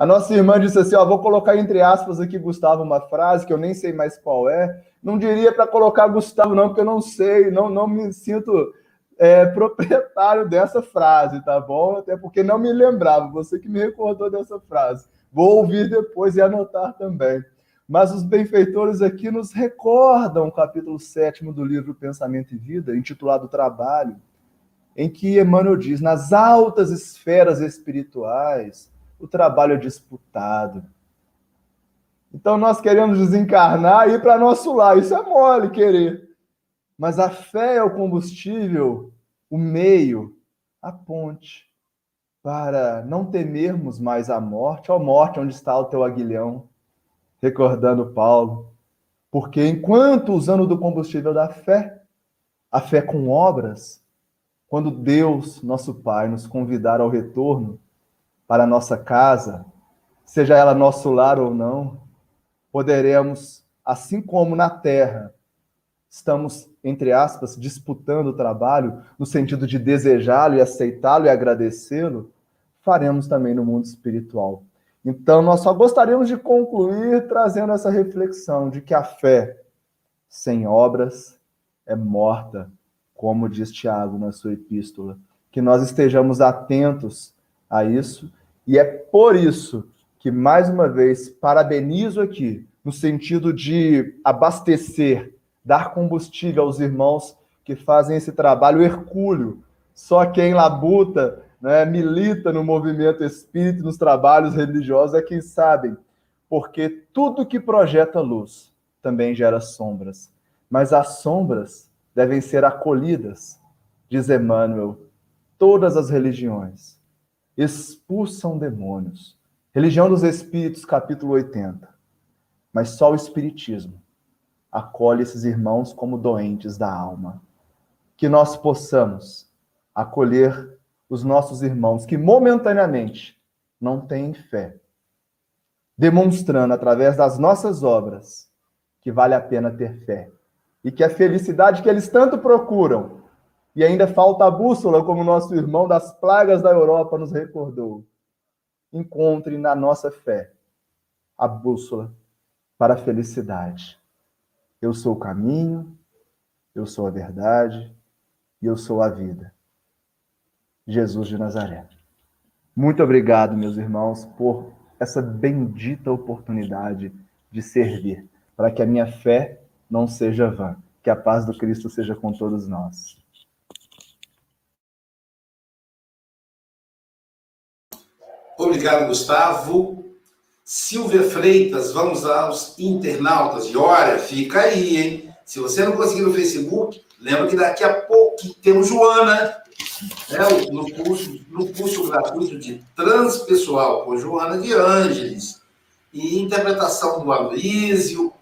a nossa irmã disse assim: ó, vou colocar entre aspas aqui, Gustavo, uma frase que eu nem sei mais qual é. Não diria para colocar Gustavo, não, porque eu não sei, não, não me sinto é, proprietário dessa frase, tá bom? Até porque não me lembrava, você que me recordou dessa frase. Vou ouvir depois e anotar também. Mas os benfeitores aqui nos recordam o capítulo 7 do livro Pensamento e Vida, intitulado Trabalho, em que Emmanuel diz: nas altas esferas espirituais, o trabalho é disputado. Então nós queremos desencarnar e ir para nosso lar. Isso é mole querer. Mas a fé é o combustível, o meio, a ponte para não temermos mais a morte. Ó morte, onde está o teu aguilhão? Recordando Paulo. Porque enquanto usando do combustível da fé, a fé com obras, quando Deus, nosso Pai, nos convidar ao retorno para a nossa casa, seja ela nosso lar ou não, poderemos, assim como na terra, estamos, entre aspas, disputando o trabalho, no sentido de desejá-lo e aceitá-lo e agradecê-lo, faremos também no mundo espiritual. Então, nós só gostaríamos de concluir trazendo essa reflexão de que a fé sem obras é morta, como diz Tiago na sua epístola. Que nós estejamos atentos a isso, e é por isso que, mais uma vez, parabenizo aqui, no sentido de abastecer, dar combustível aos irmãos que fazem esse trabalho hercúleo. Só quem labuta né, milita no movimento espírita, nos trabalhos religiosos, é quem sabe, porque tudo que projeta luz também gera sombras, mas as sombras devem ser acolhidas, diz Emmanuel. Todas as religiões expulsam demônios. Religião dos Espíritos, capítulo 80. Mas só o Espiritismo acolhe esses irmãos como doentes da alma. Que nós possamos acolher os nossos irmãos que momentaneamente não têm fé, demonstrando através das nossas obras que vale a pena ter fé e que a felicidade que eles tanto procuram e ainda falta a bússola, como nosso irmão das plagas da Europa nos recordou. Encontre na nossa fé a bússola para a felicidade. Eu sou o caminho, eu sou a verdade e eu sou a vida. Jesus de Nazaré. Muito obrigado, meus irmãos, por essa bendita oportunidade de servir, para que a minha fé não seja vã. Que a paz do Cristo seja com todos nós. Obrigado, Gustavo. Silvia Freitas, vamos aos internautas. E olha, fica aí, hein? Se você não conseguir no Facebook, lembra que daqui a pouco temos Joana, né, no, curso, no curso gratuito de transpessoal com Joana de Ângeles, e interpretação do Aloysio,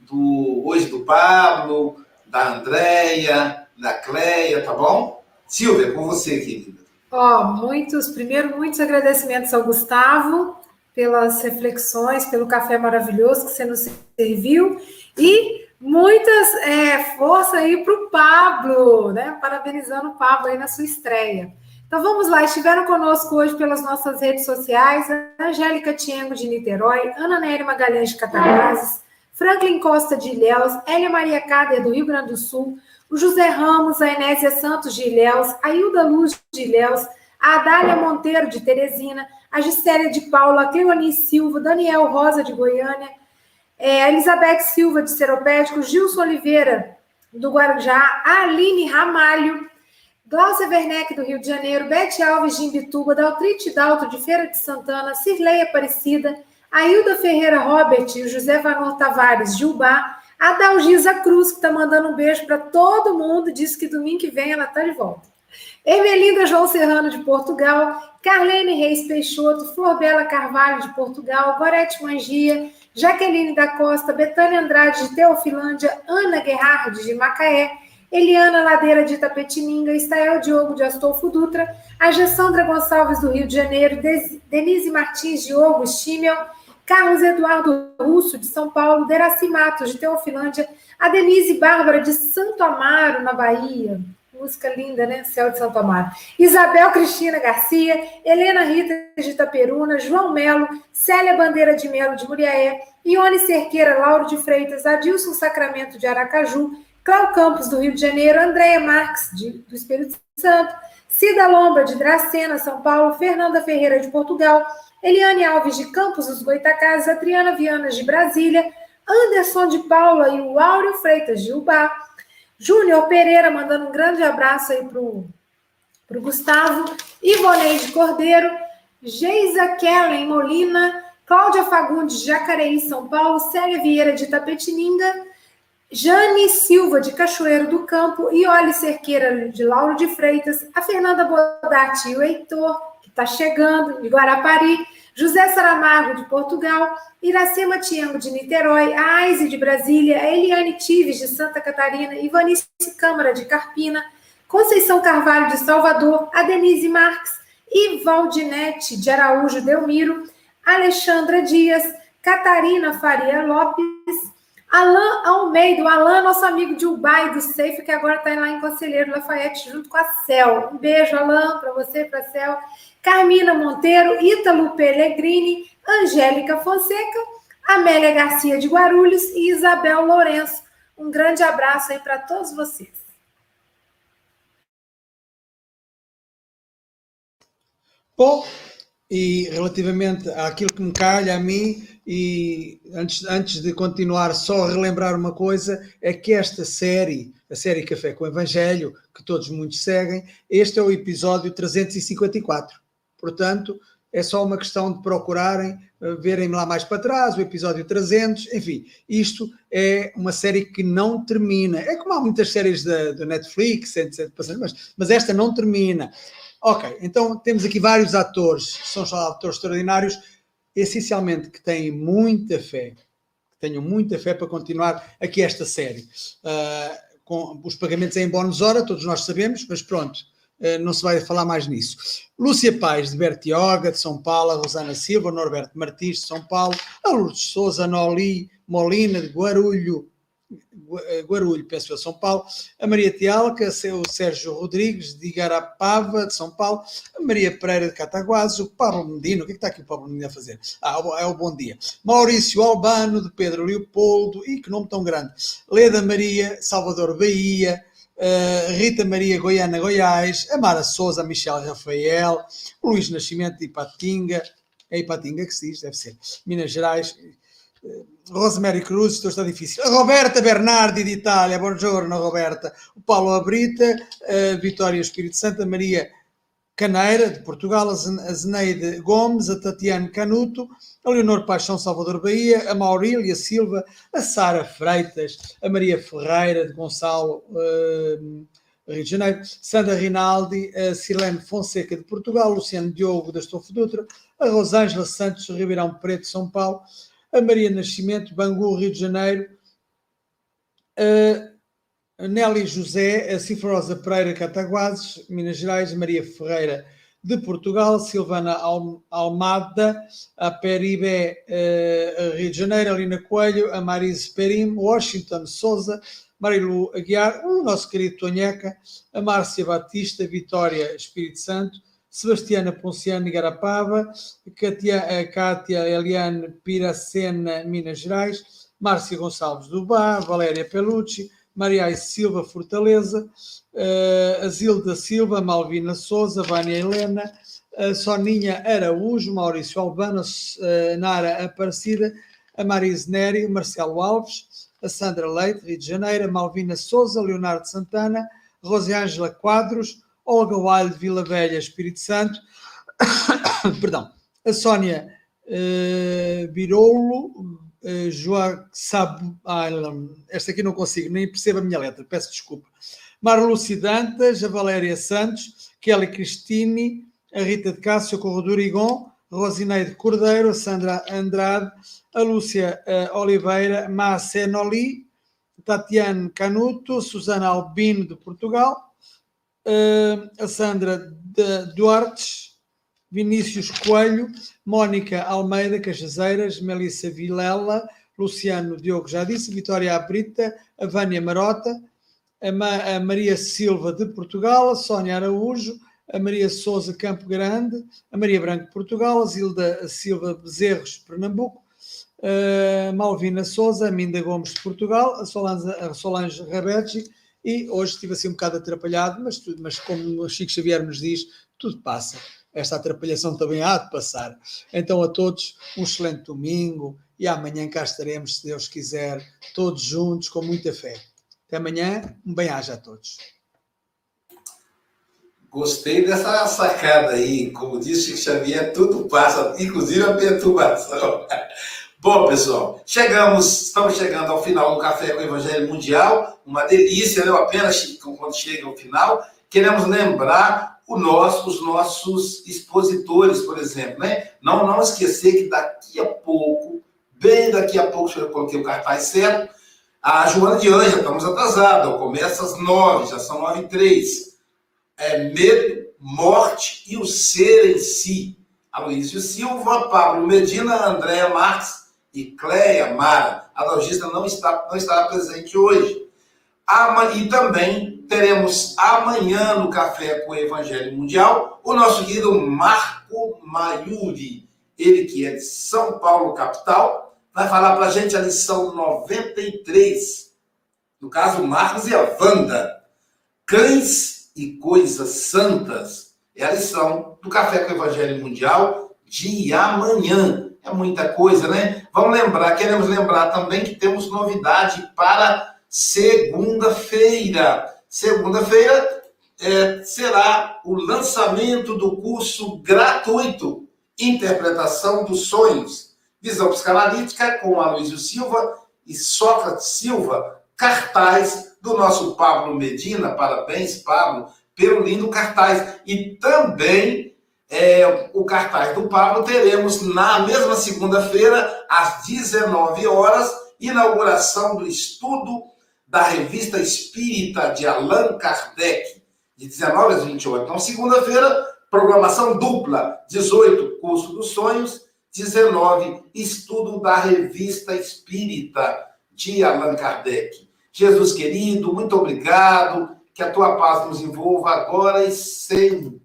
do, hoje do Pablo, da Andréia, da Cleia, tá bom? Silvia, com você, querida. Ó, oh, muitos, primeiro, muitos agradecimentos ao Gustavo pelas reflexões, pelo café maravilhoso que você nos serviu e Muitas é, força aí para o Pablo, né? Parabenizando o Pablo aí na sua estreia. Então vamos lá, estiveram conosco hoje pelas nossas redes sociais, Angélica Tiengo de Niterói, Ana Nery Magalhães de Catavazes, Franklin Costa de Ilhéus, Elia Maria Cader do Rio Grande do Sul, o José Ramos, a Enésia Santos de Ilhéus, a Hilda Luz de Ilhéus, a Adália Monteiro de Teresina, a Gistélia de Paula, a Cleoni Silva, Daniel Rosa de Goiânia, é, Elizabeth Silva, de Seropédico, Gilson Oliveira, do Guarujá, Aline Ramalho, Glaucia Werneck, do Rio de Janeiro, Bete Alves, de Imbituba, Daltrite Dalto, de Feira de Santana, Cirlei Aparecida, Ailda Ferreira Robert e José Vanor Tavares, de Ubá, a Dalgisa Cruz, que está mandando um beijo para todo mundo, disse que domingo que vem ela está de volta. Emelinda João Serrano, de Portugal, Carlene Reis Peixoto, Flor Bela Carvalho, de Portugal, Gorete Mangia, Jaqueline da Costa, Betânia Andrade de Teofilândia, Ana Guerrard de Macaé, Eliana Ladeira de Itapetininga, Estael Diogo de Astolfo Dutra, a Gessandra Gonçalves do Rio de Janeiro, Denise Martins de Ogo Schimmel, Carlos Eduardo Russo de São Paulo, Deraci Matos de Teofilândia, a Denise Bárbara de Santo Amaro, na Bahia, música linda, né? Céu de Santo Amaro. Isabel Cristina Garcia, Helena Rita de Itaperuna, João Melo, Célia Bandeira de Melo de Muriaé, Ione Cerqueira, Lauro de Freitas, Adilson Sacramento de Aracaju, Cláudio Campos do Rio de Janeiro, Andréia Marques de, do Espírito Santo, Cida Lomba de Dracena, São Paulo, Fernanda Ferreira de Portugal, Eliane Alves de Campos dos Goitacazes, Adriana Vianas de Brasília, Anderson de Paula e o Áureo Freitas de Ubá, Júnior Pereira mandando um grande abraço aí pro, pro Gustavo, Ivoneide Cordeiro, Geisa Kellen Molina, Cláudia Fagundes de Jacareí, São Paulo, Célia Vieira de Tapetininga, Jane Silva de Cachoeiro do Campo, Iole Cerqueira de Lauro de Freitas, a Fernanda Bodatti e o Heitor, que está chegando, de Guarapari, José Saramago, de Portugal, Iracema Tiango, de Niterói, Aise, de Brasília, Eliane Tives, de Santa Catarina, Ivanice Câmara, de Carpina, Conceição Carvalho de Salvador, a Denise Marques e Valdinete de Araújo Delmiro, Alexandra Dias, Catarina Faria Lopes, Alain Almeida, o Alain, nosso amigo de Ubai do Safe, que agora está lá em Conselheiro Lafayette, junto com a Cel. Um beijo, Alain, para você para a Cel. Carmina Monteiro, Ítalo Pellegrini, Angélica Fonseca, Amélia Garcia de Guarulhos e Isabel Lourenço. Um grande abraço aí para todos vocês. Bom, e relativamente àquilo que me calha a mim, e antes, antes de continuar, só relembrar uma coisa: é que esta série, a série Café com Evangelho, que todos muitos seguem, este é o episódio 354. Portanto, é só uma questão de procurarem, eh, verem lá mais para trás, o episódio 300, enfim, isto é uma série que não termina. É como há muitas séries da, Netflix, etc, mas, mas esta não termina. Ok, então temos aqui vários atores, são atores extraordinários, essencialmente que têm muita fé, que tenham muita fé para continuar aqui esta série. Uh, com os pagamentos em bónus hora, todos nós sabemos, mas pronto, uh, não se vai falar mais nisso. Lúcia Pais, de Bertioga, de São Paulo, a Rosana Silva, Norberto Martins, de São Paulo, a Lourdes Souza, Noli Molina, de Guarulho, Guarulho, penso eu, São Paulo, a Maria Tialca, o Sérgio Rodrigues, de Igarapava, de São Paulo, a Maria Pereira de Cataguases, o Pablo Medina, o que, é que está aqui o Pablo Medina a fazer? Ah, é o Bom Dia. Maurício Albano, de Pedro Leopoldo, e que nome tão grande, Leda Maria, Salvador Bahia, Uh, Rita Maria Goiana Goiás, Amara Souza, Michel Rafael, Luís Nascimento de Ipatinga, é Ipatinga que se diz, deve ser, Minas Gerais, Rosemary Cruz, isto está difícil. A Roberta Bernardi de Itália, buongiorno Roberta. O Paulo Abrita, a Vitória Espírito Santo, a Maria Caneira, de Portugal, a Zeneide Gomes, a Tatiane Canuto, a Leonor Paixão Salvador Bahia, a Maurília Silva, a Sara Freitas, a Maria Ferreira de Gonçalo, uh, Rio de Janeiro, Sandra Rinaldi, a Silene Fonseca de Portugal, Luciano Diogo da Estofo Dutra, a Rosângela Santos Ribeirão Preto, São Paulo, a Maria Nascimento, Bangu, Rio de Janeiro, a Nelly José, a Cifrosa Pereira, Cataguases, Minas Gerais, Maria Ferreira, de Portugal, Silvana Almada, a Peribé, Rio de Janeiro, a Lina Coelho, a Marise Perim, Washington Souza, Marilu Aguiar, o nosso querido Tonheca, a Márcia Batista, Vitória Espírito Santo, Sebastiana Ponciano Garapava, Katia, Kátia Eliane Piracena, Minas Gerais, Márcia Gonçalves do Bar, Valéria Pelucci, Maria Silva Fortaleza, uh, Azilda Silva, Malvina Souza, Vânia Helena, a Soninha Araújo, Maurício Albano, uh, Nara Aparecida, a Marise Neri, Marcelo Alves, a Sandra Leite, Rio de Janeiro, a Malvina Souza, Leonardo Santana, Rosiângela Quadros, Olga Wilde de Vila Velha, Espírito Santo, perdão, a Sónia uh, Birolo, uh, Joa Sab, ah, esta aqui não consigo, nem percebo a minha letra, peço desculpa. Marluci Dantas, a Valéria Santos, Kelly Cristini, a Rita de Cássio, Corredor Igon, Rosineide Cordeiro, a Sandra Andrade, a Lúcia uh, Oliveira, Márcia Noli, Tatiane Canuto, Susana Albino de Portugal, a Sandra Duarte, Vinícius Coelho, Mónica Almeida Cajazeiras, Melissa Vilela, Luciano Diogo já disse, Vitória Abrita, a Vânia Marota, a, Ma a Maria Silva de Portugal, a Sónia Araújo, a Maria Souza Campo Grande, a Maria Branco Portugal, a Zilda Silva Bezerros Pernambuco, a Malvina Souza, a Minda Gomes de Portugal, a Solange, Solange Rabetti, e hoje estive assim um bocado atrapalhado, mas, mas como o Chico Xavier nos diz, tudo passa. Esta atrapalhação também há de passar. Então, a todos, um excelente domingo e amanhã cá estaremos, se Deus quiser, todos juntos, com muita fé. Até amanhã, um bem-aja a todos. Gostei dessa sacada aí. Como disse Xavier, tudo passa, inclusive a perturbação. Bom, pessoal, chegamos, estamos chegando ao final do Café com o Evangelho Mundial. Uma delícia, né? Apenas quando chega ao final. Queremos lembrar nosso, os nossos expositores, por exemplo, né? Não, não esquecer que daqui a pouco, bem daqui a pouco, eu coloquei o cartaz certo, a Joana de Anja, estamos atrasados, começa às nove, já são nove e três. é, medo, morte e o ser em si. Aloysio Silva, Pablo Medina, Andréa Marques e Cleia Mara. A lojista não, está, não estará presente hoje. E também teremos amanhã no Café com o Evangelho Mundial o nosso querido Marco Maiuri, ele que é de São Paulo, capital, vai falar para a gente a lição 93. No caso, Marcos e a Wanda. Cães e coisas santas. É a lição do Café com o Evangelho Mundial de amanhã. É muita coisa, né? Vamos lembrar, queremos lembrar também que temos novidade para segunda-feira. Segunda-feira é, será o lançamento do curso gratuito Interpretação dos Sonhos, visão psicanalítica com Aloysio Silva e Sócrates Silva, cartaz do nosso Pablo Medina. Parabéns, Pablo, pelo lindo cartaz. E também é, o cartaz do Pablo teremos na mesma segunda-feira, às 19 horas, inauguração do estudo da revista Espírita de Allan Kardec, de 19 às 28. Então, segunda-feira, programação dupla: 18, curso dos sonhos, 19, estudo da revista Espírita de Allan Kardec. Jesus querido, muito obrigado, que a tua paz nos envolva agora e sempre